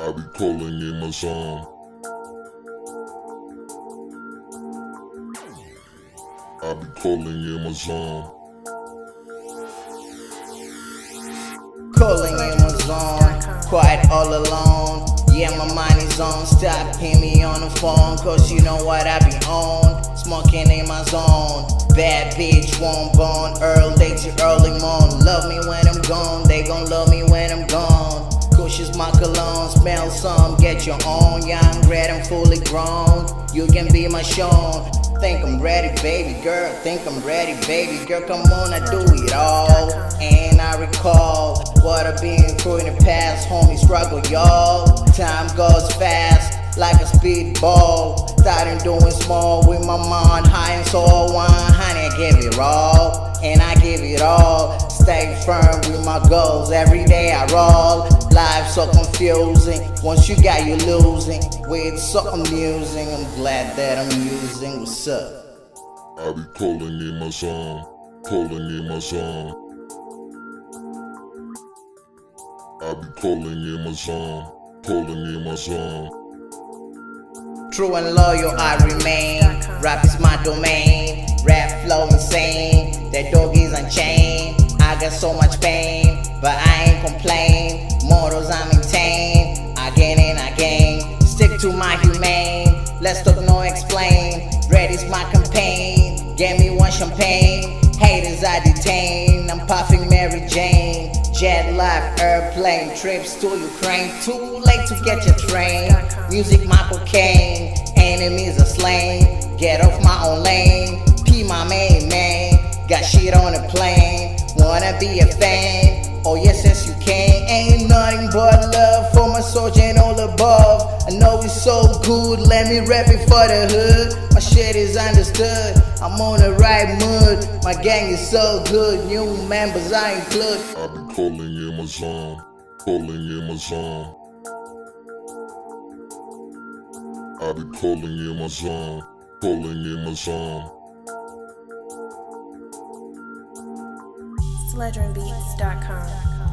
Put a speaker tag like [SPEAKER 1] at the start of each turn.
[SPEAKER 1] I be calling in my zone. I be calling in my zone.
[SPEAKER 2] Calling in my zone, quiet all alone. Yeah, my mind is on. Stop hitting me on the phone, cause you know what I be on. Smoking in my zone. Bad bitch, won't bone. Early to early morn. Love me when I'm gone, they gon' love me when I'm gone. My cologne, smell some, get your own. Young, red, I'm fully grown. You can be my Sean. Think I'm ready, baby girl. Think I'm ready, baby girl. Come on, I do it all. And I recall what I've been through in the past, homie. Struggle, y'all. Time goes fast, like a speedball. Starting doing small with my mind high and so wine. Honey, I give it all, and I give it all. Stay firm with my goals. Every day I roll. Life so confusing. Once you got you losing. With so amusing. I'm glad that I'm using. What's up?
[SPEAKER 1] I be calling in my zone. Calling in my zone. I be calling in my zone. Calling in my zone.
[SPEAKER 2] True and loyal I remain. Rap is my domain. Rap flow insane. The dog is unchained. I got so much pain, but I ain't complain. Mortals, I no explain. Red is my campaign. Get me one champagne. Haters I detain. I'm puffing Mary Jane. Jet life, airplane, trips to Ukraine. Too late to get your train. Music, my cocaine. Enemies are slain. Get off my own lane. P my main man. Got shit on a plane. Wanna be a fan? Oh yes, yes you can. Ain't nothing but good. Let me rap it for the hood. My shit is understood. I'm on the right mood. My gang is so good. New members I include.
[SPEAKER 1] I be calling in my zone. Calling in my zone. I be calling in my zone. Calling in my zone.
[SPEAKER 3] SledgeRandBeats.com.